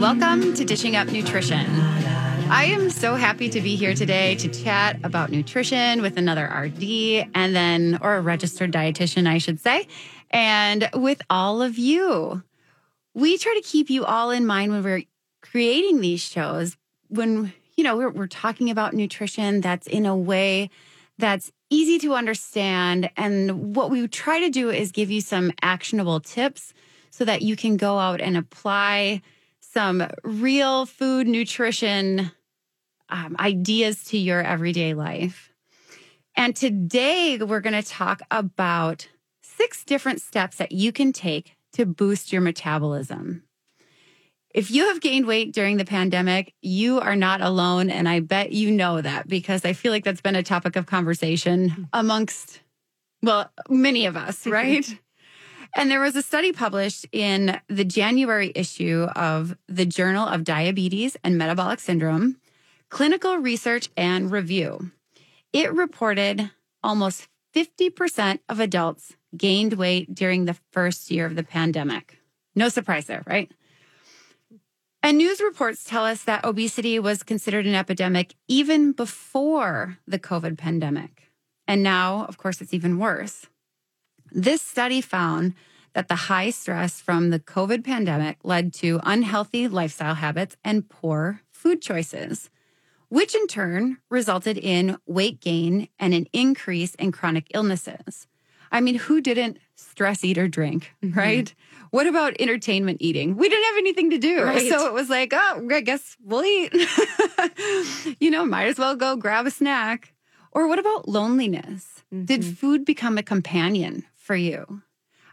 Welcome to Dishing Up Nutrition. I am so happy to be here today to chat about nutrition with another RD and then, or a registered dietitian, I should say, and with all of you. We try to keep you all in mind when we're creating these shows, when, you know, we're, we're talking about nutrition that's in a way that's easy to understand. And what we try to do is give you some actionable tips so that you can go out and apply some real food nutrition um, ideas to your everyday life. And today we're going to talk about six different steps that you can take to boost your metabolism. If you have gained weight during the pandemic, you are not alone. And I bet you know that because I feel like that's been a topic of conversation amongst, well, many of us, right? And there was a study published in the January issue of the Journal of Diabetes and Metabolic Syndrome, Clinical Research and Review. It reported almost 50% of adults gained weight during the first year of the pandemic. No surprise there, right? And news reports tell us that obesity was considered an epidemic even before the COVID pandemic. And now, of course, it's even worse. This study found that the high stress from the COVID pandemic led to unhealthy lifestyle habits and poor food choices, which in turn resulted in weight gain and an increase in chronic illnesses. I mean, who didn't stress eat or drink, mm-hmm. right? What about entertainment eating? We didn't have anything to do. Right. So it was like, oh, I guess we'll eat. you know, might as well go grab a snack. Or what about loneliness? Mm-hmm. Did food become a companion for you?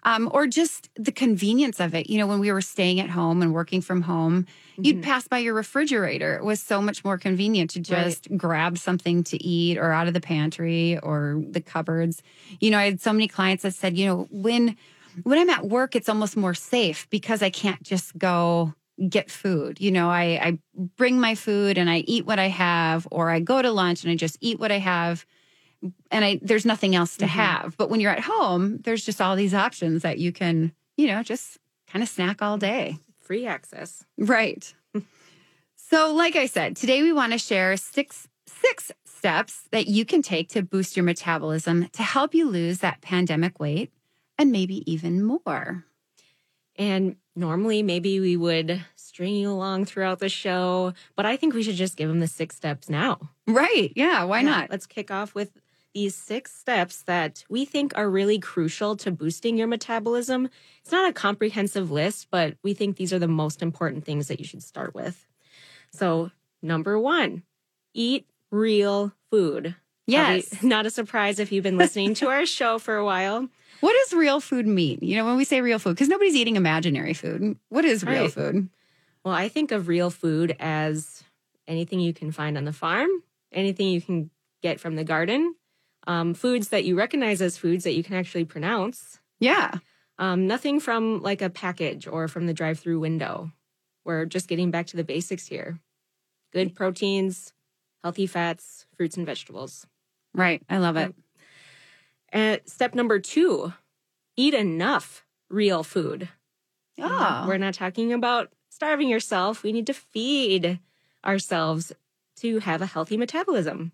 Um, or just the convenience of it. You know, when we were staying at home and working from home, mm-hmm. you'd pass by your refrigerator. It was so much more convenient to just right. grab something to eat or out of the pantry or the cupboards. You know, I had so many clients that said, you know, when when I'm at work, it's almost more safe because I can't just go get food. You know, I, I bring my food and I eat what I have, or I go to lunch and I just eat what I have. And I there's nothing else to mm-hmm. have. But when you're at home, there's just all these options that you can, you know, just kind of snack all day. Free access. Right. so, like I said, today we want to share six six steps that you can take to boost your metabolism to help you lose that pandemic weight and maybe even more. And normally, maybe we would string you along throughout the show, but I think we should just give them the six steps now. Right. Yeah. Why yeah, not? Let's kick off with these six steps that we think are really crucial to boosting your metabolism. It's not a comprehensive list, but we think these are the most important things that you should start with. So, number one, eat real food. Yes. Probably not a surprise if you've been listening to our show for a while. What does real food mean? You know, when we say real food, because nobody's eating imaginary food. What is real right. food? Well, I think of real food as anything you can find on the farm, anything you can get from the garden, um, foods that you recognize as foods that you can actually pronounce. Yeah. Um, nothing from like a package or from the drive through window. We're just getting back to the basics here good proteins, healthy fats, fruits, and vegetables. Right. I love it. And step number two eat enough real food. Oh. We're not talking about starving yourself. We need to feed ourselves to have a healthy metabolism.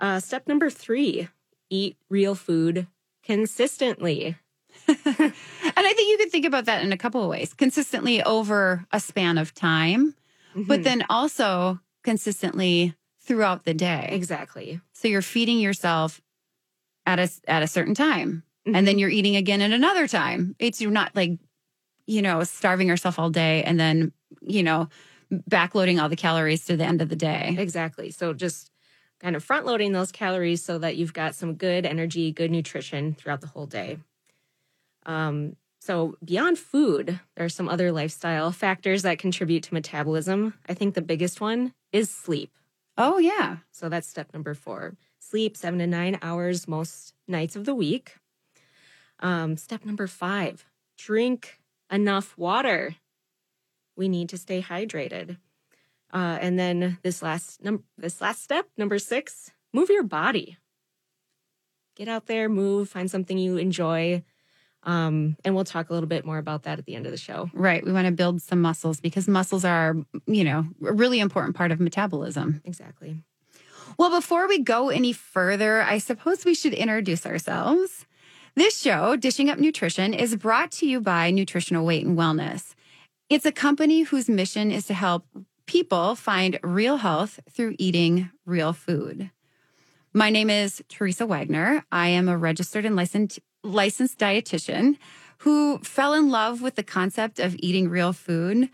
Uh, step number three eat real food consistently. and I think you could think about that in a couple of ways consistently over a span of time, mm-hmm. but then also consistently throughout the day. Exactly. So you're feeding yourself at a at a certain time mm-hmm. and then you're eating again at another time it's you're not like you know starving yourself all day and then you know backloading all the calories to the end of the day exactly so just kind of front loading those calories so that you've got some good energy good nutrition throughout the whole day um, so beyond food there are some other lifestyle factors that contribute to metabolism i think the biggest one is sleep oh yeah so that's step number four sleep seven to nine hours most nights of the week. Um, step number five drink enough water. We need to stay hydrated. Uh, and then this last num- this last step, number six, move your body. Get out there, move, find something you enjoy. Um, and we'll talk a little bit more about that at the end of the show. Right. We want to build some muscles because muscles are, you know, a really important part of metabolism. Exactly. Well, before we go any further, I suppose we should introduce ourselves. This show, Dishing Up Nutrition, is brought to you by Nutritional Weight and Wellness. It's a company whose mission is to help people find real health through eating real food. My name is Teresa Wagner. I am a registered and licensed, licensed dietitian who fell in love with the concept of eating real food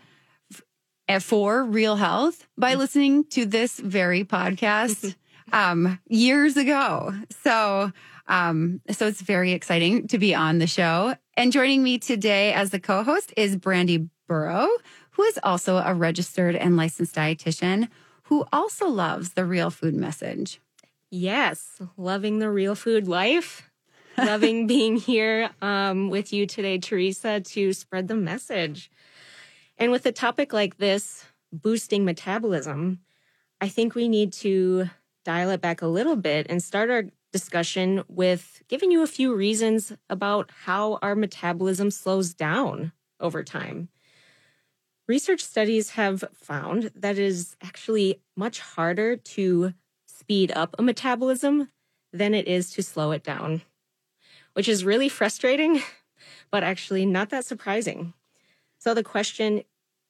for real health by listening to this very podcast um, years ago. So, um, so it's very exciting to be on the show. And joining me today as the co-host is Brandy Buro, who is also a registered and licensed dietitian who also loves the real food message. Yes, loving the real food life. loving being here um, with you today, Teresa, to spread the message. And with a topic like this, boosting metabolism, I think we need to dial it back a little bit and start our discussion with giving you a few reasons about how our metabolism slows down over time. Research studies have found that it is actually much harder to speed up a metabolism than it is to slow it down, which is really frustrating, but actually not that surprising. So, the question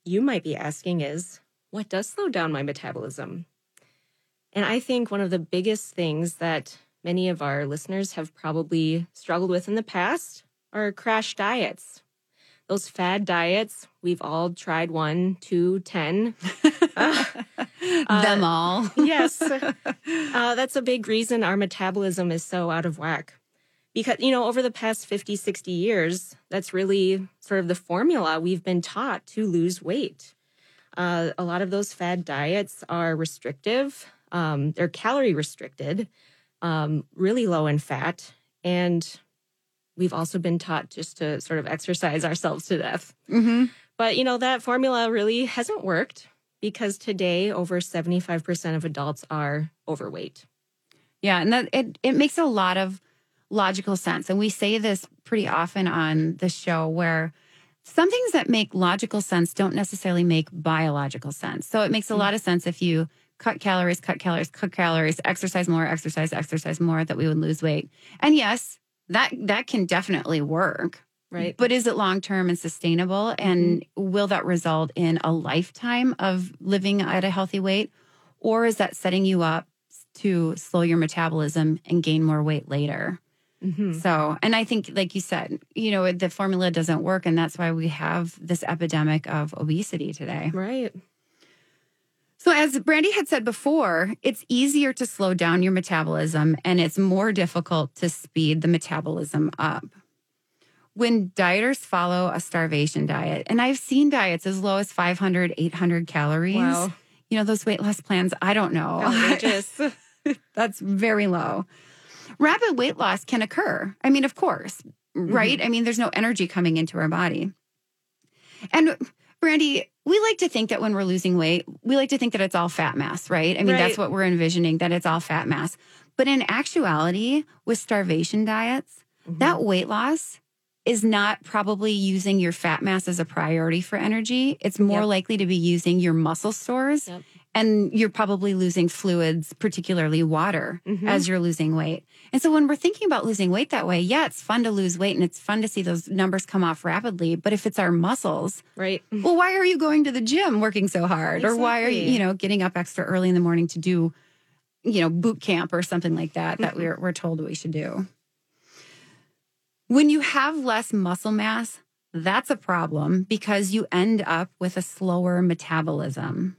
you might be asking is what does slow down my metabolism? And I think one of the biggest things that many of our listeners have probably struggled with in the past are crash diets. Those fad diets, we've all tried one, two, ten. Uh, Them all. yes. Uh, that's a big reason our metabolism is so out of whack. Because, you know, over the past 50, 60 years, that's really sort of the formula we've been taught to lose weight. Uh, a lot of those fad diets are restrictive, um, they're calorie restricted, um, really low in fat, and we've also been taught just to sort of exercise ourselves to death. Mm-hmm. But, you know, that formula really hasn't worked because today over 75% of adults are overweight. Yeah, and that it it makes a lot of logical sense. And we say this pretty often on the show where some things that make logical sense don't necessarily make biological sense. So it makes a lot of sense if you cut calories, cut calories, cut calories, exercise more, exercise, exercise more, that we would lose weight. And yes, that that can definitely work. Right. But is it long term and sustainable? And will that result in a lifetime of living at a healthy weight? Or is that setting you up to slow your metabolism and gain more weight later? Mhm. So, and I think, like you said, you know, the formula doesn't work. And that's why we have this epidemic of obesity today. Right. So, as Brandy had said before, it's easier to slow down your metabolism and it's more difficult to speed the metabolism up. When dieters follow a starvation diet, and I've seen diets as low as 500, 800 calories. Wow. You know, those weight loss plans, I don't know. Outrageous. That's very low. Rapid weight loss can occur. I mean, of course, right? Mm-hmm. I mean, there's no energy coming into our body. And Brandy, we like to think that when we're losing weight, we like to think that it's all fat mass, right? I mean, that's what we're envisioning, that it's all fat mass. But in actuality, with starvation diets, Mhm. that weight loss is not probably using your fat mass as a priority for energy. It's more Yep. likely to be using your muscle stores. Yep. And you're probably losing fluids, particularly water, Mhm. as you're losing weight. And so when we're thinking about losing weight that way, yeah, it's fun to lose weight and it's fun to see those numbers come off rapidly. But if it's our muscles, right. well, why are you going to the gym working so hard? Or why are you, you know, getting up extra early in the morning to do, you know, boot camp or something like that that we're we're told we should do. When you have less muscle mass, that's a problem because you end up with a slower metabolism.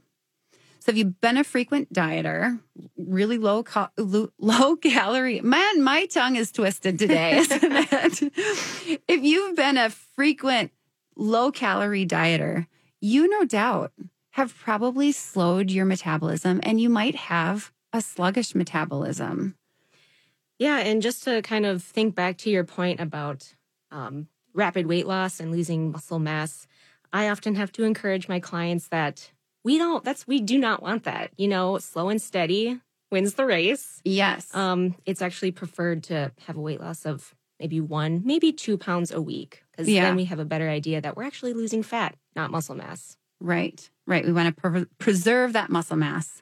So if you've been a frequent dieter, really low lo- low calorie, man, my tongue is twisted today, isn't it? if you've been a frequent low calorie dieter, you no doubt have probably slowed your metabolism and you might have a sluggish metabolism. Yeah. And just to kind of think back to your point about um, rapid weight loss and losing muscle mass, I often have to encourage my clients that we don't, that's, we do not want that. You know, slow and steady wins the race. Yes. Um, it's actually preferred to have a weight loss of maybe one, maybe two pounds a week. Because Yeah. then we have a better idea that we're actually losing fat, not muscle mass. Right, right. We want to pre- preserve that muscle mass.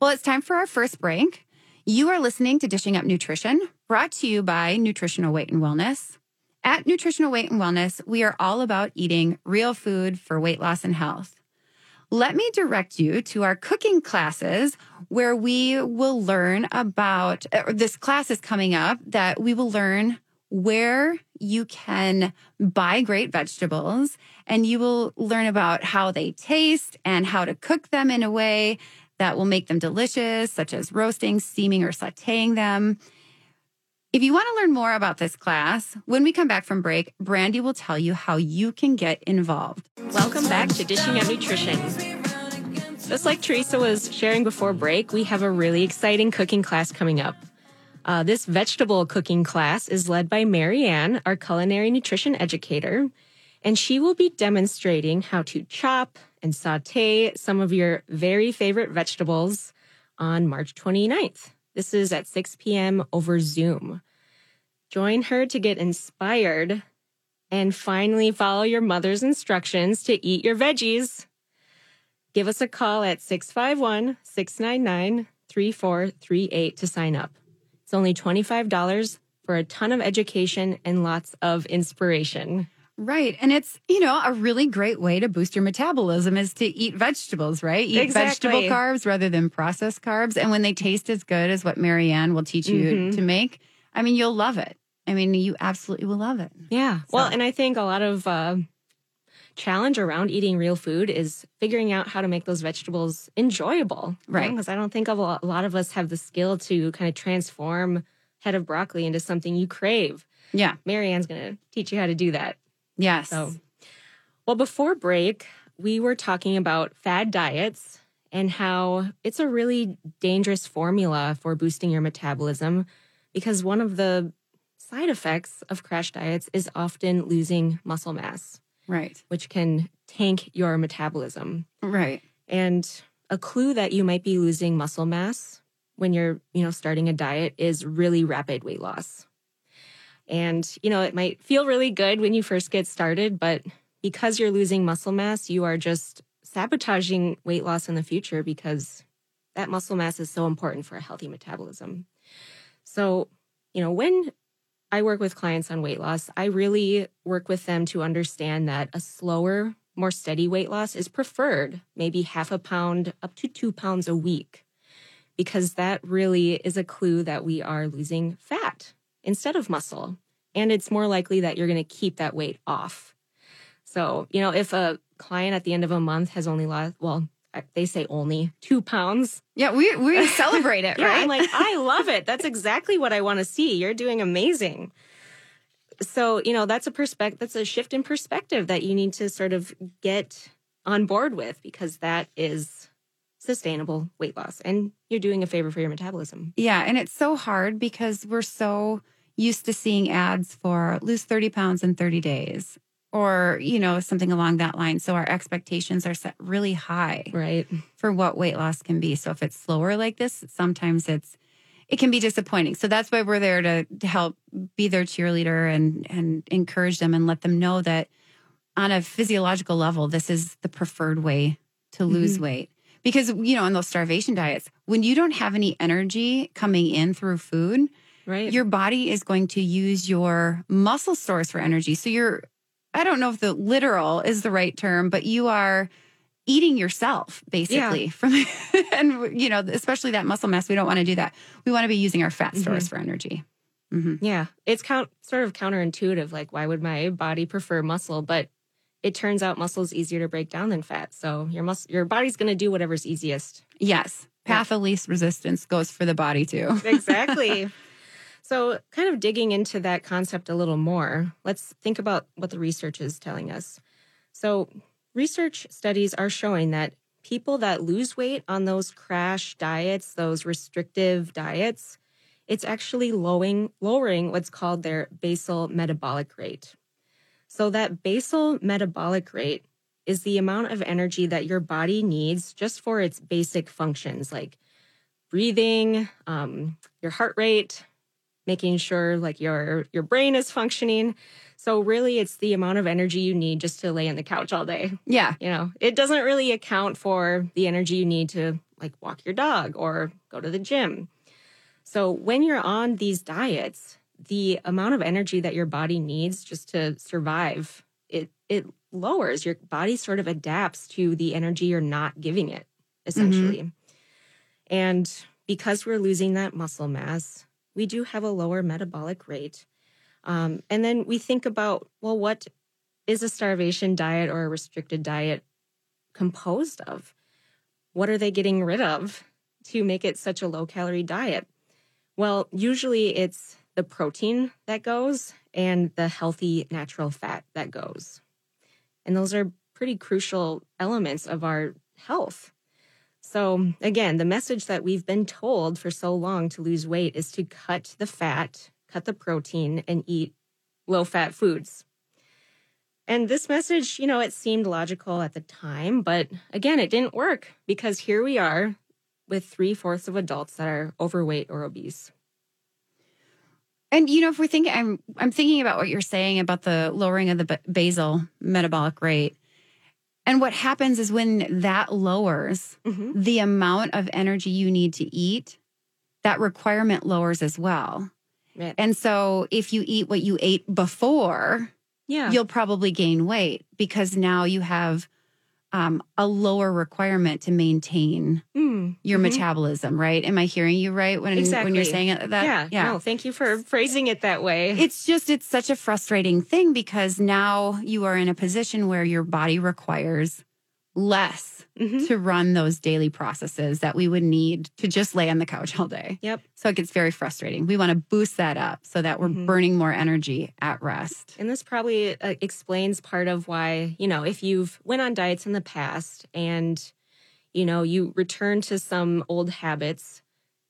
Well, it's time for our first break. You are listening to Dishing Up Nutrition, brought to you by Nutritional Weight and Wellness. At Nutritional Weight and Wellness, we are all about eating real food for weight loss and health. Let me direct you to our cooking classes where we will learn about or this class is coming up that we will learn where you can buy great vegetables and you will learn about how they taste and how to cook them in a way that will make them delicious, such as roasting, steaming, or sauteing them. If you want to learn more about this class, when we come back from break, Brandy will tell you how you can get involved. Welcome back to Dishing Out Nutrition. Just like Teresa was sharing before break, we have a really exciting cooking class coming up. Uh, this vegetable cooking class is led by Marianne, our culinary nutrition educator, and she will be demonstrating how to chop and saute some of your very favorite vegetables on March 29th. This is at 6 p.m. over Zoom. Join her to get inspired and finally follow your mother's instructions to eat your veggies. Give us a call at 651 699 3438 to sign up. It's only $25 for a ton of education and lots of inspiration. Right. And it's, you know, a really great way to boost your metabolism is to eat vegetables, right? Eat Exactly. vegetable carbs rather than processed carbs. And when they taste as good as what Marianne will teach you Mhm. to make, I mean, you'll love it. I mean, you absolutely will love it. Yeah. Well, and I think a lot of uh, challenge around eating real food is figuring out how to make those vegetables enjoyable. Right. Because I don't think of a lot of us have the skill to kind of transform head of broccoli into something you crave. Yeah. Marianne's going to teach you how to do that. Yes. So, well, before break, we were talking about fad diets and how it's a really dangerous formula for boosting your metabolism because one of the side effects of crash diets is often losing muscle mass, right. which can tank your metabolism. Right. And a clue that you might be losing muscle mass when you're, you know, starting a diet is really rapid weight loss. And, you know, it might feel really good when you first get started, but because you're losing muscle mass, you are just sabotaging weight loss in the future because that muscle mass is so important for a healthy metabolism. So, you know, when I work with clients on weight loss, I really work with them to understand that a slower, more steady weight loss is preferred, maybe half a pound up to two pounds a week, because that really is a clue that we are losing fat instead of muscle. And it's more likely that you're going to keep that weight off. So, you know, if a client at the end of a month has only lost, well, they say only two pounds. Yeah. We, we celebrate it, Yeah, right? I'm like, I love it. That's exactly what I want to see. You're doing amazing. So, you know, that's a perspective, that's a shift in perspective that you need to sort of get on board with because that is sustainable weight loss and you're doing a favor for your metabolism. Yeah. And it's so hard because we're so used to seeing ads for lose 30 pounds in 30 days or, you know, something along that line. So our expectations are set really high Right. for what weight loss can be. So if it's slower like this, sometimes it's, it can be disappointing. So that's why we're there to, to help be their cheerleader and, and encourage them and let them know that on a physiological level, this is the preferred way to mm-hmm. lose weight. Because, you know, on those starvation diets, when you don't have any energy coming in through food, Right. your body is going to use your muscle stores for energy. So you're, I don't know if the literal is the right term, but you are eating yourself basically from, and you know, especially that muscle mass. We don't want to do that. We want to be using our fat stores for energy. hmm Yeah, it's count, sort of counterintuitive. Like, why would my body prefer muscle? But it turns out muscle is easier to break down than fat. So your mus- your body's going to do whatever's easiest. Yes. Path of least resistance goes for the body too. Exactly. so, kind of digging into that concept a little more, let's think about what the research is telling us. So, research studies are showing that people that lose weight on those crash diets, those restrictive diets, it's actually lowering lowering what's called their basal metabolic rate. So that basal metabolic rate is the amount of energy that your body needs just for its basic functions like breathing, um, your heart rate, making sure like your your brain is functioning. So really it's the amount of energy you need just to lay on the couch all day. Yeah. You know, it doesn't really account for the energy you need to like walk your dog or go to the gym. So when you're on these diets, the amount of energy that your body needs just to survive, it it lowers. Your body sort of adapts to the energy you're not giving it, mm-hmm. essentially. And because we're losing that muscle mass, we do have a lower metabolic rate. Um, and then we think about, well, what is a starvation diet or a restricted diet composed of? What are they getting rid of to make it such a low calorie diet? Well, usually it's the protein that goes and the healthy natural fat that goes. And those are pretty crucial elements of our health. So, again, the message that we've been told for so long to lose weight is to cut the fat, cut the protein, and eat low fat foods. And this message, you know, it seemed logical at the time, but again, it didn't work because here we are with three fourths of adults that are overweight or obese. And you know, if we're thinking, I'm I'm thinking about what you're saying about the lowering of the basal metabolic rate. And what happens is when that lowers mm-hmm. the amount of energy you need to eat, that requirement lowers as well. Right. And so if you eat what you ate before, yeah. you'll probably gain weight because now you have um, a lower requirement to maintain mm, your mm-hmm. metabolism, right? Am I hearing you right when exactly. when you're saying it that? Yeah, yeah. No, thank you for phrasing it that way. It's just it's such a frustrating thing because now you are in a position where your body requires less mm-hmm. to run those daily processes that we would need to just lay on the couch all day. Yep. So it gets very frustrating. We want to boost that up so that we're mm-hmm. burning more energy at rest. And this probably uh, explains part of why, you know, if you've went on diets in the past and you know, you return to some old habits,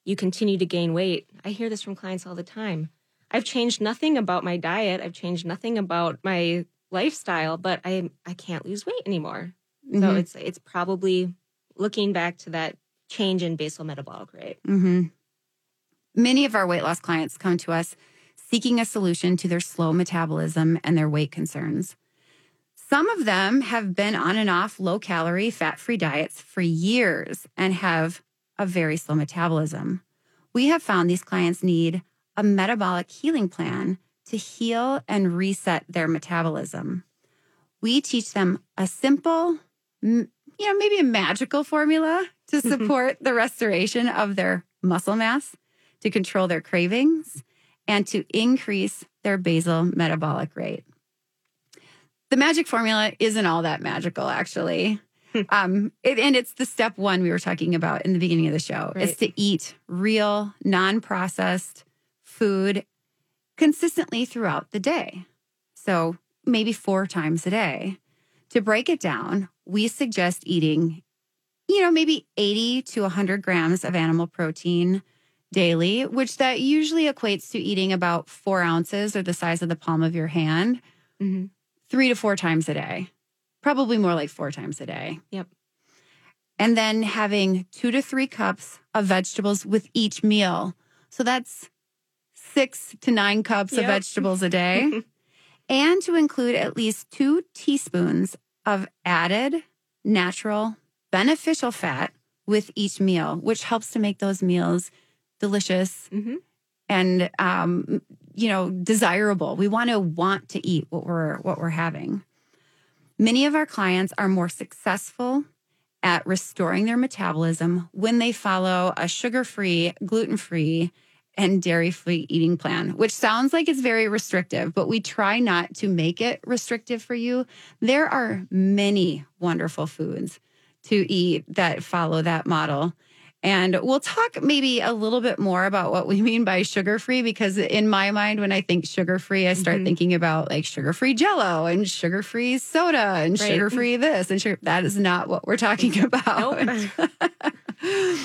you continue to gain weight. I hear this from clients all the time. I've changed nothing about my diet. I've changed nothing about my lifestyle, but I I can't lose weight anymore. Mm-hmm. So it's it's probably looking back to that change in basal metabolic rate. Mm-hmm. Many of our weight loss clients come to us seeking a solution to their slow metabolism and their weight concerns. Some of them have been on and off low calorie, fat free diets for years and have a very slow metabolism. We have found these clients need a metabolic healing plan to heal and reset their metabolism. We teach them a simple, you know, maybe a magical formula to support the restoration of their muscle mass, to control their cravings, and to increase their basal metabolic rate. The magic formula isn't all that magical, actually. Hmm. um, it, and it's the step one we were talking about in the beginning of the show right. is to eat real, non processed food consistently throughout the day. So maybe four times a day. To break it down, we suggest eating, you know, maybe 80 to 100 grams of animal protein daily, which that usually equates to eating about four ounces or the size of the palm of your hand, mm-hmm. three to four times a day. Probably more like four times a day. Yep. And then having two to three cups of vegetables with each meal. So that's six to nine cups yep. of vegetables a day. and to include at least two teaspoons of added natural beneficial fat with each meal, which helps to make those meals delicious mm-hmm. and um, you know desirable. We want to want to eat what we're what we're having. Many of our clients are more successful at restoring their metabolism when they follow a sugar-free, gluten-free, and dairy free eating plan, which sounds like it's very restrictive, but we try not to make it restrictive for you. There are many wonderful foods to eat that follow that model. And we'll talk maybe a little bit more about what we mean by sugar free, because in my mind, when I think sugar free, I start mm-hmm. thinking about like sugar free jello and sugar free soda and right. sugar free this and sugar. That is not what we're talking about. Nope.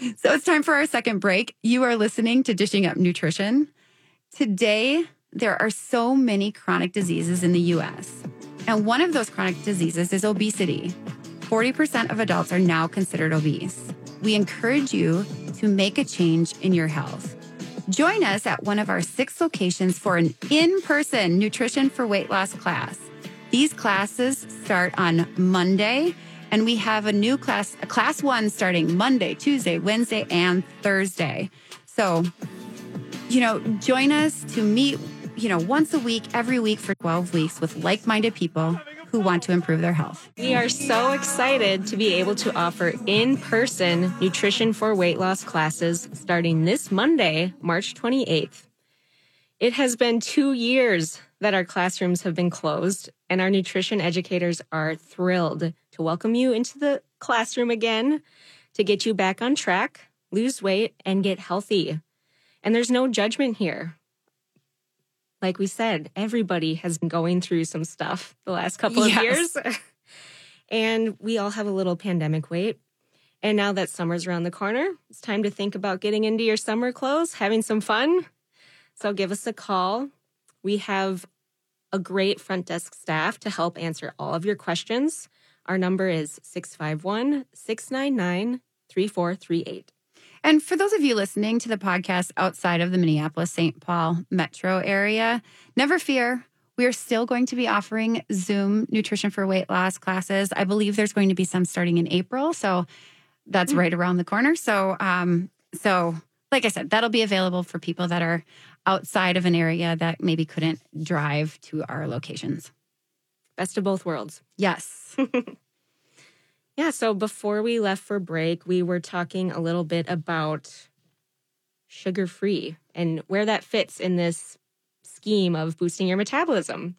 So it's time for our second break. You are listening to Dishing Up Nutrition. Today, there are so many chronic diseases in the US, and one of those chronic diseases is obesity. 40% of adults are now considered obese. We encourage you to make a change in your health. Join us at one of our six locations for an in person nutrition for weight loss class. These classes start on Monday, and we have a new class, a class one starting Monday, Tuesday, Wednesday, and Thursday. So, you know, join us to meet, you know, once a week, every week for 12 weeks with like minded people who want to improve their health. We are so excited to be able to offer in person nutrition for weight loss classes starting this Monday, March 28th. It has been two years that our classrooms have been closed, and our nutrition educators are thrilled to welcome you into the classroom again to get you back on track, lose weight, and get healthy. And there's no judgment here like we said, everybody has been going through some stuff the last couple of yes. years. and we all have a little pandemic weight. And now that summer's around the corner, it's time to think about getting into your summer clothes, having some fun. So give us a call. We have a great front desk staff to help answer all of your questions. Our number is 651 699 3438. And for those of you listening to the podcast outside of the Minneapolis St. Paul metro area, never fear. We are still going to be offering Zoom nutrition for weight loss classes. I believe there's going to be some starting in April. So that's mm-hmm. right around the corner. So, um, so like I said, that'll be available for people that are outside of an area that maybe couldn't drive to our locations. Best of both worlds. Yes. Yeah, so before we left for break, we were talking a little bit about sugar free and where that fits in this scheme of boosting your metabolism.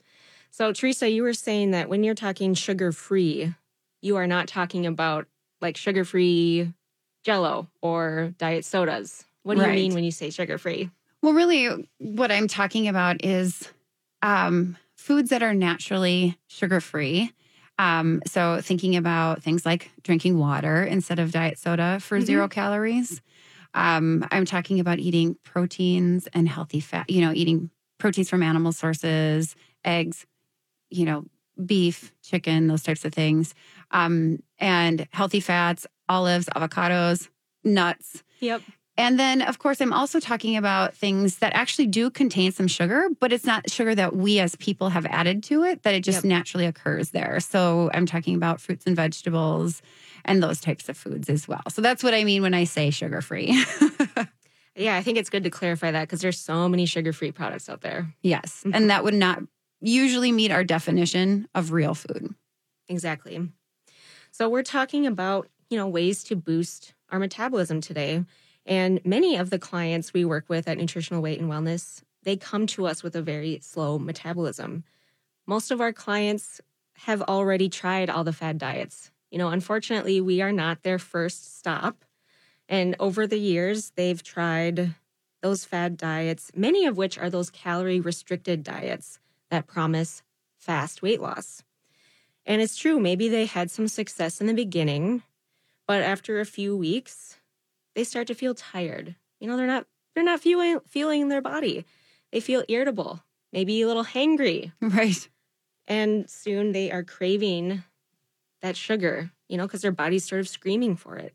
So, Teresa, you were saying that when you're talking sugar free, you are not talking about like sugar free jello or diet sodas. What do right. you mean when you say sugar free? Well, really, what I'm talking about is um, foods that are naturally sugar free um, so thinking about things like drinking water instead of diet soda for mm-hmm. zero calories. Um, I'm talking about eating proteins and healthy fat, you know, eating proteins from animal sources, eggs, you know, beef, chicken, those types of things. Um, and healthy fats, olives, avocados, nuts. Yep. And then, of course, I'm also talking about things that actually do contain some sugar, but it's not sugar that we as people have added to it, that it just yep. naturally occurs there. So I'm talking about fruits and vegetables and those types of foods as well. So that's what I mean when I say sugar free. yeah, I think it's good to clarify that because there's so many sugar free products out there. Yes. Mm-hmm. And that would not usually meet our definition of real food. Exactly. So we're talking about, you know, ways to boost our metabolism today. And many of the clients we work with at Nutritional Weight and Wellness, they come to us with a very slow metabolism. Most of our clients have already tried all the fad diets. You know, unfortunately, we are not their first stop. And over the years, they've tried those fad diets, many of which are those calorie restricted diets that promise fast weight loss. And it's true, maybe they had some success in the beginning, but after a few weeks, they start to feel tired. You know, they're not they're not feeling feeling their body. They feel irritable, maybe a little hangry. Right. And soon they are craving that sugar, you know, because their body's sort of screaming for it.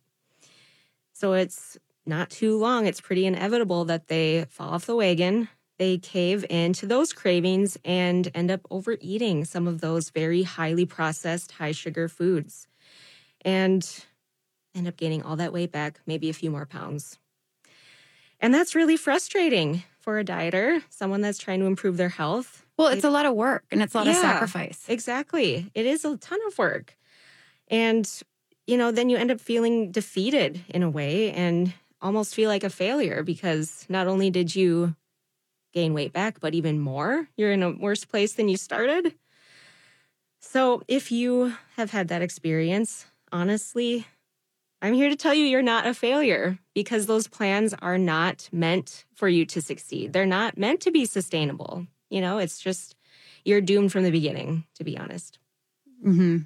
So it's not too long. It's pretty inevitable that they fall off the wagon. They cave into those cravings and end up overeating some of those very highly processed, high sugar foods. And end up gaining all that weight back, maybe a few more pounds. And that's really frustrating for a dieter, someone that's trying to improve their health. Well, it's a lot of work and it's a lot yeah, of sacrifice. Exactly. It is a ton of work. And, you know, then you end up feeling defeated in a way and almost feel like a failure because not only did you gain weight back, but even more, you're in a worse place than you started. So if you have had that experience, honestly, I'm here to tell you you're not a failure because those plans are not meant for you to succeed. They're not meant to be sustainable. You know, it's just you're doomed from the beginning, to be honest. Mm-hmm.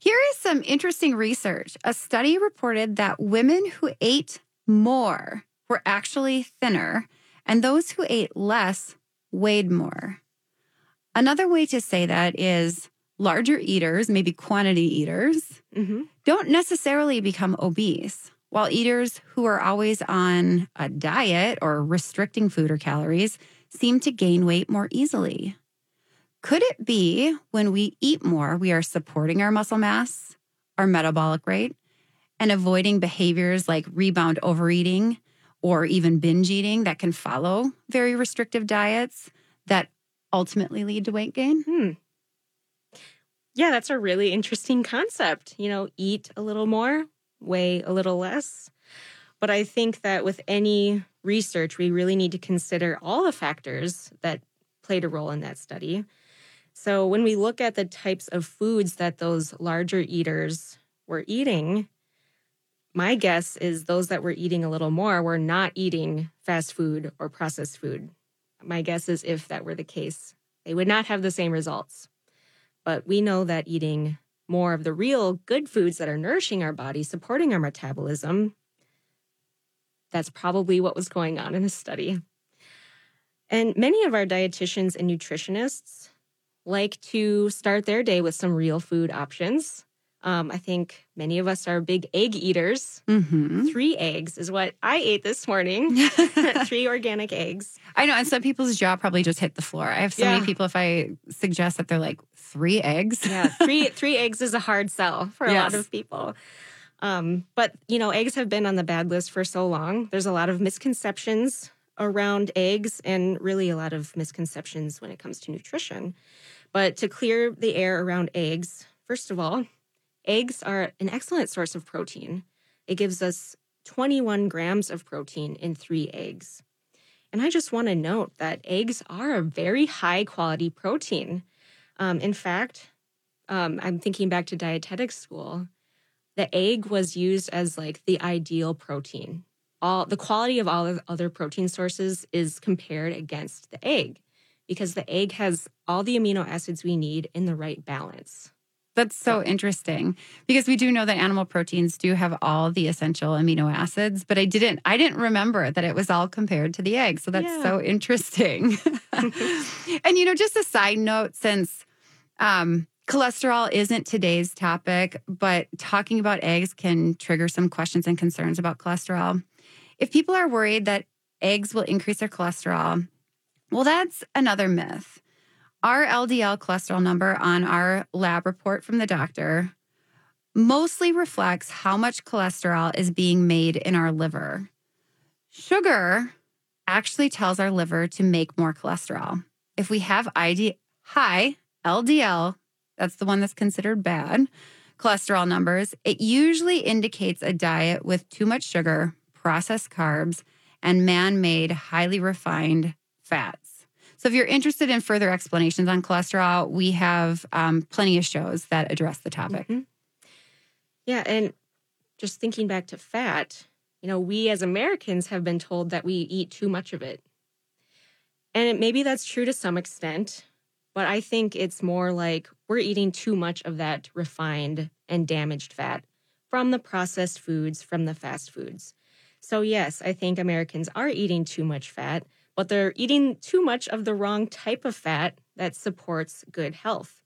Here is some interesting research. A study reported that women who ate more were actually thinner, and those who ate less weighed more. Another way to say that is larger eaters, maybe quantity eaters, mm-hmm. don't necessarily become obese, while eaters who are always on a diet or restricting food or calories seem to gain weight more easily. Could it be when we eat more, we are supporting our muscle mass, our metabolic rate, and avoiding behaviors like rebound overeating or even binge eating that can follow very restrictive diets that ultimately lead to weight gain? Hmm. Yeah, that's a really interesting concept. You know, eat a little more, weigh a little less. But I think that with any research, we really need to consider all the factors that played a role in that study. So when we look at the types of foods that those larger eaters were eating, my guess is those that were eating a little more were not eating fast food or processed food. My guess is if that were the case, they would not have the same results. But we know that eating more of the real good foods that are nourishing our body, supporting our metabolism, that's probably what was going on in this study. And many of our dietitians and nutritionists like to start their day with some real food options. Um, I think many of us are big egg eaters. Mm-hmm. Three eggs is what I ate this morning. Three organic eggs. I know, and some people's jaw probably just hit the floor. I have so Yeah. many people. If I suggest that they're like three eggs, Yeah, three three eggs is a hard sell for a lot of people. Um, but you know, eggs have been on the bad list for so long. There's a lot of misconceptions around eggs, and really a lot of misconceptions when it comes to nutrition. But to clear the air around eggs, first of all, eggs are an excellent source of protein. It gives us 21 grams of protein in three eggs. And I just want to note that eggs are a very high quality protein. Um, in fact, um, I'm thinking back to dietetics school. The egg was used as like the ideal protein. All the quality of all of the other protein sources is compared against the egg because the egg has all the amino acids we need in the right balance. That's so interesting because we do know that animal proteins do have all the essential amino acids, but I didn't. I didn't remember that it was all compared to the egg. So that's Yeah. so interesting. and you know, just a side note, since um, cholesterol isn't today's topic, but talking about eggs can trigger some questions and concerns about cholesterol. If people are worried that eggs will increase their cholesterol, well, that's another myth. Our LDL cholesterol number on our lab report from the doctor mostly reflects how much cholesterol is being made in our liver. Sugar actually tells our liver to make more cholesterol. If we have ID, high LDL, that's the one that's considered bad, cholesterol numbers, it usually indicates a diet with too much sugar, processed carbs, and man made, highly refined fats. So, if you're interested in further explanations on cholesterol, we have um, plenty of shows that address the topic. Mhm. Yeah, and just thinking back to fat, you know, we as Americans have been told that we eat too much of it. And maybe that's true to some extent, but I think it's more like we're eating too much of that refined and damaged fat from the processed foods, from the fast foods. So, yes, I think Americans are eating too much fat, but they're eating too much of the wrong type of fat that supports good health.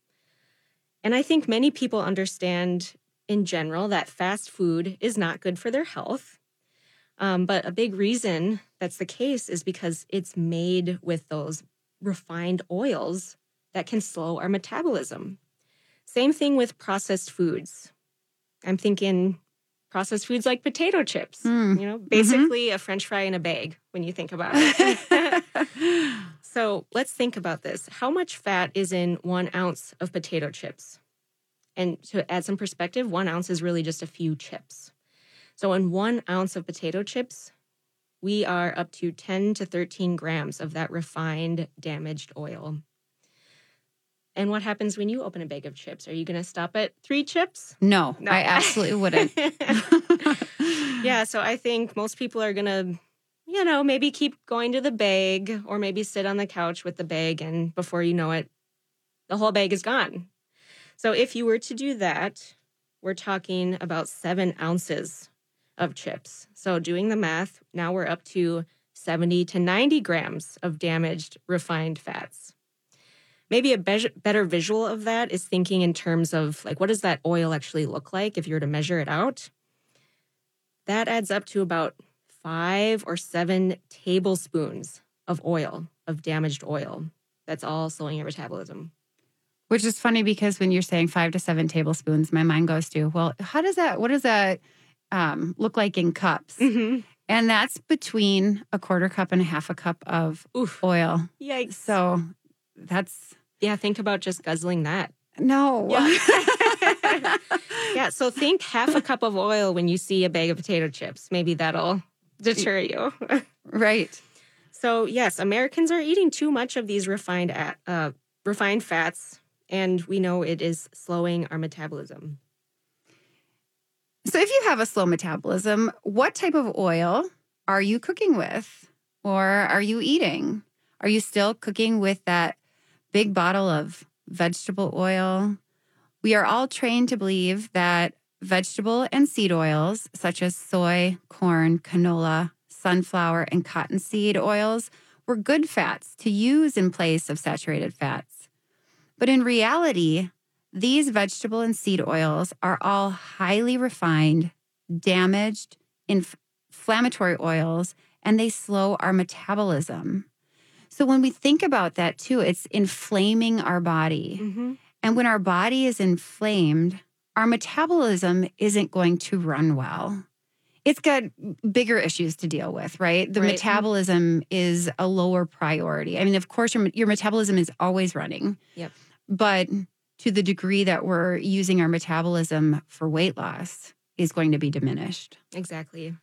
And I think many people understand in general that fast food is not good for their health. Um, but a big reason that's the case is because it's made with those refined oils that can slow our metabolism. Same thing with processed foods. I'm thinking processed foods like potato chips, Mm. you know, basically a french fry in a bag when you think about it. So let's think about this. How much fat is in one ounce of potato chips? And to add some perspective, one ounce is really just a few chips. So in one ounce of potato chips, we are up to 10 to 13 grams of that refined, damaged oil. And what happens when you open a bag of chips? Are you going to stop at three chips? no, No. I absolutely wouldn't. yeah, so I think most people are going to, you know, maybe keep going to the bag or maybe sit on the couch with the bag and before you know it, the whole bag is gone. So if you were to do that, we're talking about seven ounces of chips. So doing the math, now we're up to 70 to 90 grams of damaged refined fats. Maybe a be- better visual of that is thinking in terms of like, what does that oil actually look like if you were to measure it out? that adds up to about five or seven tablespoons of oil, of damaged oil. That's all slowing your metabolism. Which is funny because when you're saying five to seven tablespoons, my mind goes to, well, how does that, what does that um, look like in cups? Mm-hmm. And that's between a quarter cup and a half a cup of Oof. oil. Yikes. So that's Yeah, think about just guzzling that. no. Yeah. Yeah, so think half a cup of oil when you see a bag of potato chips. Maybe that'll deter you. right. so, yes, Americans are eating too much of these refined uh, refined fats, and we know it is slowing our metabolism. So if you have a slow metabolism, what type of oil are you cooking with or are you eating? Are you still cooking with that big bottle of vegetable oil? We are all trained to believe that vegetable and seed oils, such as soy, corn, canola, sunflower, and cottonseed oils, were good fats to use in place of saturated fats. But in reality, these vegetable and seed oils are all highly refined, damaged, inf- inflammatory oils, and they slow our metabolism. So when we think about that too, it's inflaming our body. Mm-hmm. And when our body is inflamed, our metabolism isn't going to run well. It's got bigger issues to deal with, right? The Right. Mm-hmm. metabolism is a lower priority. I mean, of course, your, your metabolism is always running. Yep. But to the degree that we're using our metabolism for weight loss is going to be diminished. Exactly.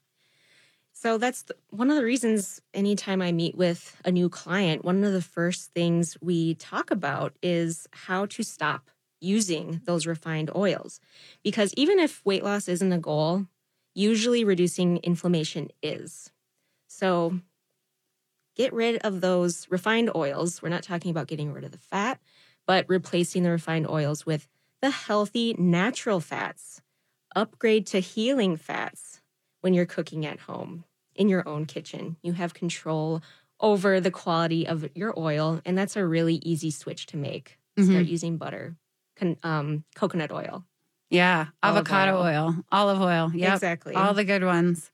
So that's the, one of the reasons anytime I meet with a new client, one of the first things we talk about is how to stop using those refined oils. Because even if weight loss isn't a goal, usually reducing inflammation is. So get rid of those refined oils. We're not talking about getting rid of the fat, but replacing the refined oils with the healthy, natural fats. Upgrade to healing fats when you're cooking at home in your own kitchen. You have control over the quality of your oil, and that's a really easy switch to make. Start mm-hmm. using butter, con- um, coconut oil. Yeah. Olive Avocado oil. oil, olive oil. Yep. Exactly. All the good ones.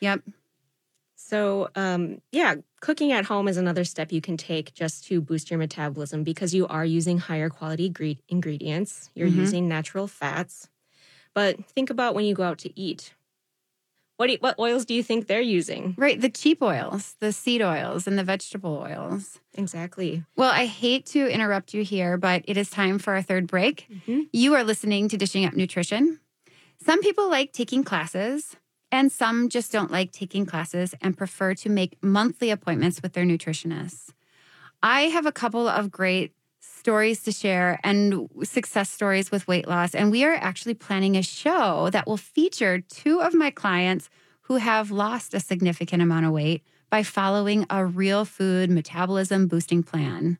Yep. So, um, yeah, cooking at home is another step you can take just to boost your metabolism because you are using higher quality gre- ingredients. You're Mhm. using natural fats. But think about when you go out to eat. What, do you- what oils do you think they're using? Right. The cheap oils, the seed oils, and the vegetable oils. Exactly. Well, I hate to interrupt you here, but it is time for our third break. Mhm. You are listening to Dishing Up Nutrition. Some people like taking classes, and some just don't like taking classes and prefer to make monthly appointments with their nutritionists. I have a couple of great stories to share and success stories with weight loss. And we are actually planning a show that will feature two of my clients who have lost a significant amount of weight by following a real food metabolism boosting plan.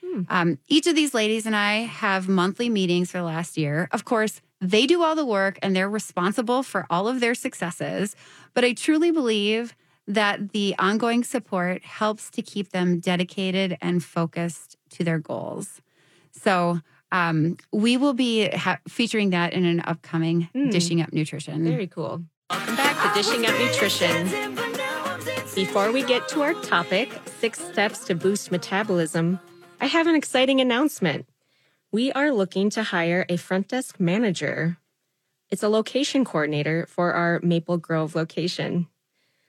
Hmm. Um, each of these ladies and I have monthly meetings for the last year. Of course, they do all the work and they're responsible for all of their successes. But I truly believe that the ongoing support helps to keep them dedicated and focused to their goals. So um, we will be ha- featuring that in an upcoming Hmm. Dishing Up Nutrition. Very cool. Welcome back to Dishing Up Nutrition. Before we get to our topic, six steps to boost metabolism, I have an exciting announcement. We are looking to hire a front desk manager. It's a location coordinator for our Maple Grove location.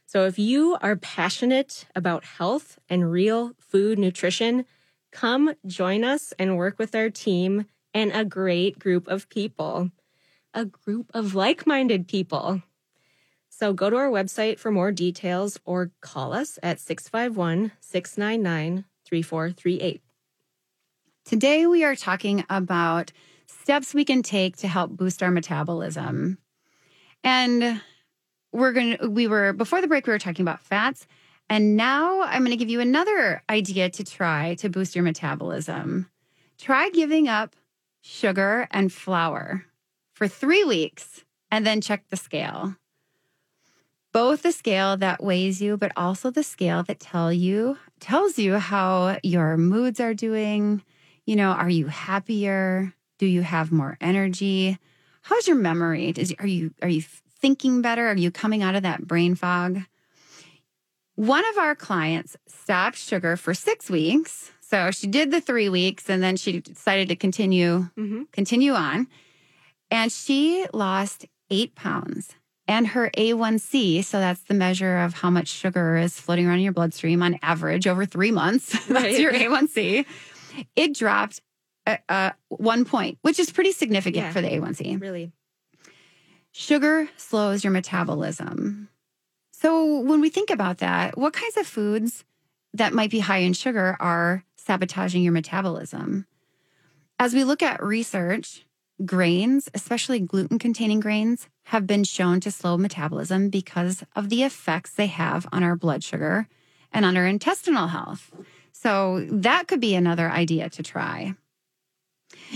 So if you are passionate about health and real food nutrition, come join us and work with our team and a great group of people, a group of like minded people. So go to our website for more details or call us at 651 699 3438. Today, we are talking about steps we can take to help boost our metabolism. And we're going to, we were, before the break, we were talking about fats. And now I'm going to give you another idea to try to boost your metabolism. Try giving up sugar and flour for three weeks and then check the scale. Both the scale that weighs you, but also the scale that tell you tells you how your moods are doing. You know, are you happier? Do you have more energy? How's your memory? Does, are you are you thinking better? Are you coming out of that brain fog? One of our clients stopped sugar for six weeks. So she did the three weeks and then she decided to continue, Mm-hmm. continue on. And she lost eight pounds. And her A1C, so that's the measure of how much sugar is floating around in your bloodstream on average over three months. that's Right. your A1C. It dropped uh, uh, one point, which is pretty significant Yeah. for the A1C. Really. Sugar slows your metabolism. So when we think about that, what kinds of foods that might be high in sugar are sabotaging your metabolism? As we look at research, grains, especially gluten containing grains, have been shown to slow metabolism because of the effects they have on our blood sugar and on our intestinal health. So that could be another idea to try.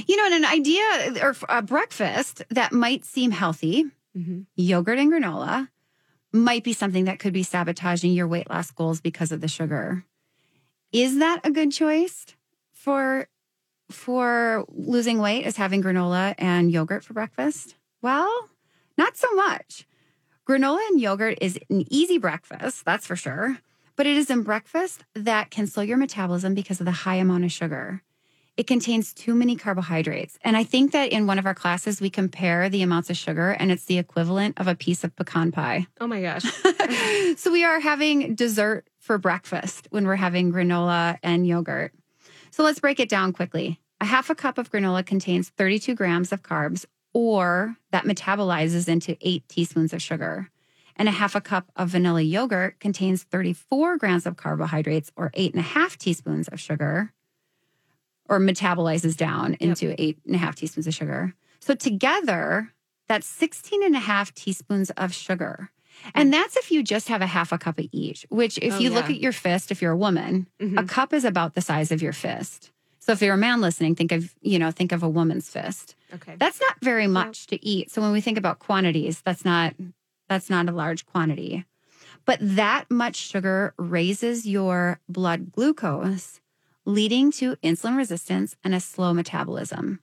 You know, and an idea or a breakfast that might seem healthy, Mm-hmm. yogurt and granola, might be something that could be sabotaging your weight loss goals because of the sugar. Is that a good choice for for losing weight is having granola and yogurt for breakfast? Well, not so much. Granola and yogurt is an easy breakfast, that's for sure, but it is a breakfast that can slow your metabolism because of the high amount of sugar. It contains too many carbohydrates. And I think that in one of our classes, we compare the amounts of sugar and it's the equivalent of a piece of pecan pie. Oh my gosh. so we are having dessert for breakfast when we're having granola and yogurt. So let's break it down quickly. A half a cup of granola contains 32 grams of carbs, or that metabolizes into eight teaspoons of sugar. And a half a cup of vanilla yogurt contains 34 grams of carbohydrates, or eight and a half teaspoons of sugar, or metabolizes down into eight and a half teaspoons of sugar. So together, that's 16 and a half teaspoons of sugar. And that's if you just have a half a cup of each, which if Oh, you look at your fist, if you're a woman, a Mhm. cup is about the size of your fist. So if you're a man listening, think of, you know, think of a woman's fist. Okay. That's not very much to eat. So when we think about quantities, that's not that's not a large quantity. But that much sugar raises your blood glucose, leading to insulin resistance and a slow metabolism.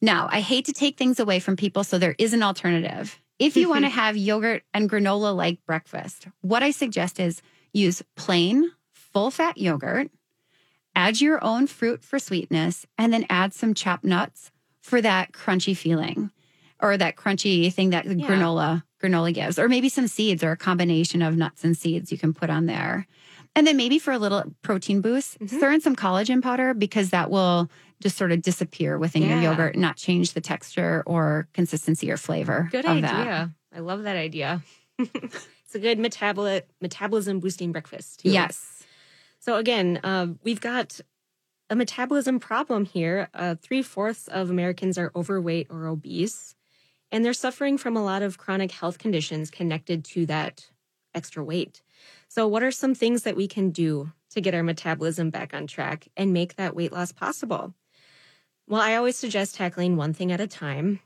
Now, I hate to take things away from people, so there is an alternative. If you want to have yogurt and granola like breakfast, what I suggest is use plain full fat yogurt, add your own fruit for sweetness, and then add some chopped nuts for that crunchy feeling or that crunchy thing that Yeah. granola granola gives or maybe some seeds or a combination of nuts and seeds you can put on there and then maybe for a little protein boost Mhm. stir in some collagen powder because that will just sort of disappear within your yogurt not change the texture or consistency or flavor Good idea. that I love that idea. it's a good metabol- metabolism boosting breakfast. too. yes So again, uh, we've got a metabolism problem here. Uh, Three fourths of Americans are overweight or obese, and they're suffering from a lot of chronic health conditions connected to that extra weight. So, what are some things that we can do to get our metabolism back on track and make that weight loss possible? Well, I always suggest tackling one thing at a time.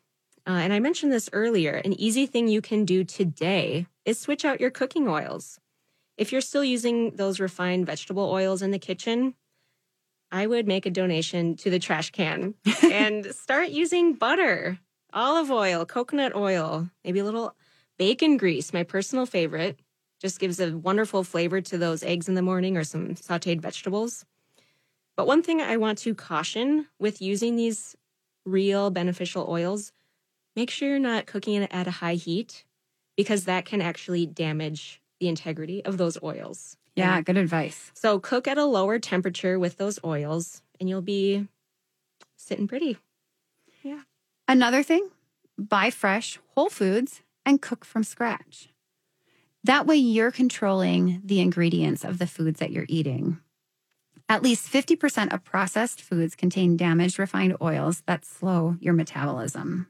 Uh, and I mentioned this earlier. An easy thing you can do today is switch out your cooking oils. If you're still using those refined vegetable oils in the kitchen, I would make a donation to the trash can and start using butter, olive oil, coconut oil, maybe a little bacon grease, my personal favorite. Just gives a wonderful flavor to those eggs in the morning or some sauteed vegetables. But one thing I want to caution with using these real beneficial oils, make sure you're not cooking it at a high heat because that can actually damage the integrity of those oils. yeah good advice So cook at a lower temperature with those oils and you'll be sitting pretty. Yeah. Another thing, buy fresh whole foods and cook from scratch. That way, you're controlling the ingredients of the foods that you're eating. At least 50% of processed foods contain damaged refined oils that slow your metabolism.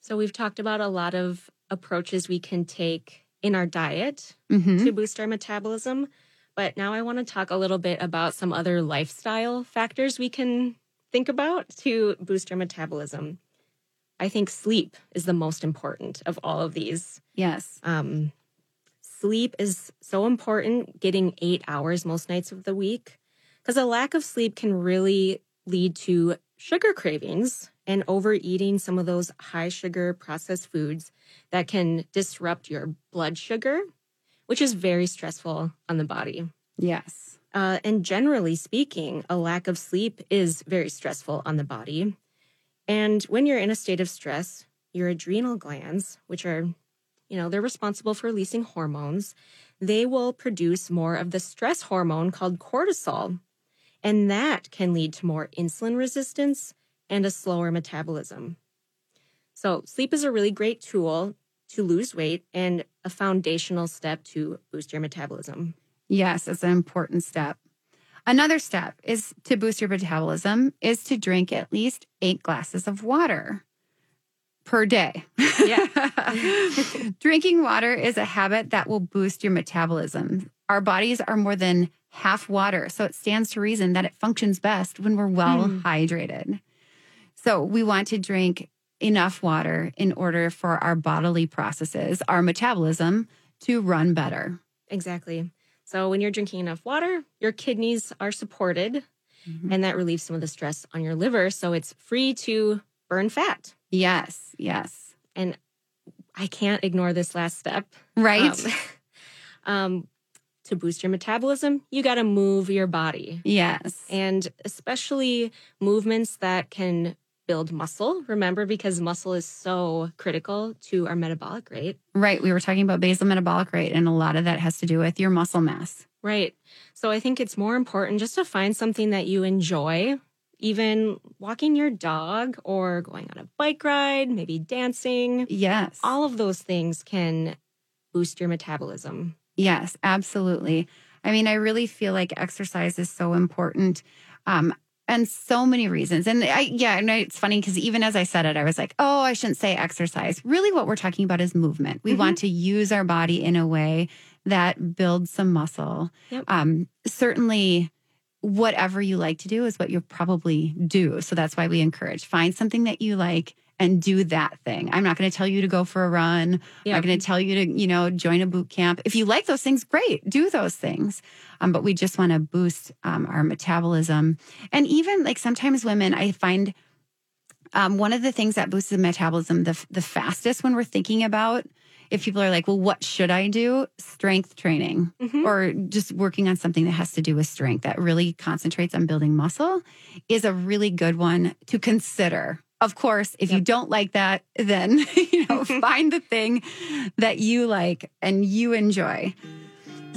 So we've talked about a lot of approaches we can take in our diet Mhm. to boost our metabolism. But now I want to talk a little bit about some other lifestyle factors we can think about to boost our metabolism. I think sleep is the most important of all of these. Yes. Um, sleep is so important, getting eight hours most nights of the week, because a lack of sleep can really lead to sugar cravings and overeating some of those high sugar processed foods that can disrupt your blood sugar, which is very stressful on the body. Yes. Uh, and generally speaking, a lack of sleep is very stressful on the body. And when you're in a state of stress, your adrenal glands, which are, you know, they're responsible for releasing hormones, they will produce more of the stress hormone called cortisol. And that can lead to more insulin resistance and a slower metabolism. So, sleep is a really great tool to lose weight and a foundational step to boost your metabolism. Yes, it's an important step. Another step is to boost your metabolism is to drink at least 8 glasses of water per day. Yeah. Drinking water is a habit that will boost your metabolism. Our bodies are more than half water, so it stands to reason that it functions best when we're well Hmm. hydrated. So we want to drink enough water in order for our bodily processes, our metabolism to run better. Exactly. So, when you're drinking enough water, your kidneys are supported, Mhm. and that relieves some of the stress on your liver. So, it's free to burn fat. Yes, yes. And I can't ignore this last step. Right? Um, um, to boost your metabolism, you got to move your body. yes. And especially movements that can build muscle. Remember, because muscle is so critical to our metabolic rate. Right. We were talking about basal metabolic rate, and a lot of that has to do with your muscle mass. Right. So I think it's more important just to find something that you enjoy, even walking your dog or going on a bike ride, maybe dancing. Yes. All of those things can boost your metabolism. Yes, absolutely. I mean, I really feel like exercise is so important. Um, and so many reasons. And I, yeah, and it's funny because even as I said it, I was like, oh, I shouldn't say exercise. Really, what we're talking about is movement. We Mhm. want to use our body in a way that builds some muscle. Yep. Um, certainly, whatever you like to do is what you'll probably do. So that's why we encourage find something that you like and do that thing. I'm not going to tell you to go for a run. I'm not going to tell you to, you know, join a boot camp. If you like those things, great, do those things. Um, but we just want to boost um, our metabolism. And even like sometimes women, I find um, one of the things that boosts the metabolism the, the fastest when we're thinking about if people are like, well, what should I do? Strength training Mhm. or just working on something that has to do with strength that really concentrates on building muscle is a really good one to consider. Of course, if you don't like that, then you know, find the thing that you like and you enjoy.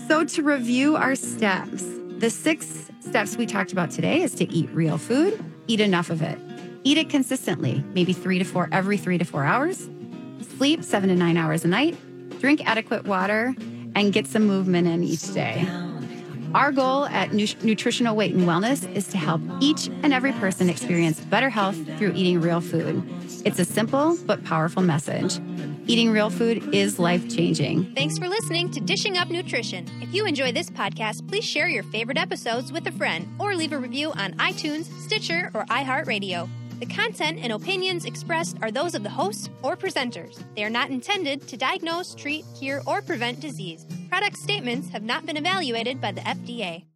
So to review our steps, the six steps we talked about today is to eat real food, eat enough of it. Eat it consistently, maybe 3 to 4 every 3 to 4 hours. Sleep 7 to 9 hours a night. Drink adequate water and get some movement in each day. Our goal at Nu- Nutritional Weight and Wellness is to help each and every person experience better health through eating real food. It's a simple but powerful message. Eating real food is life changing. Thanks for listening to Dishing Up Nutrition. If you enjoy this podcast, please share your favorite episodes with a friend or leave a review on iTunes, Stitcher, or iHeartRadio. The content and opinions expressed are those of the hosts or presenters. They are not intended to diagnose, treat, cure, or prevent disease. Product statements have not been evaluated by the FDA.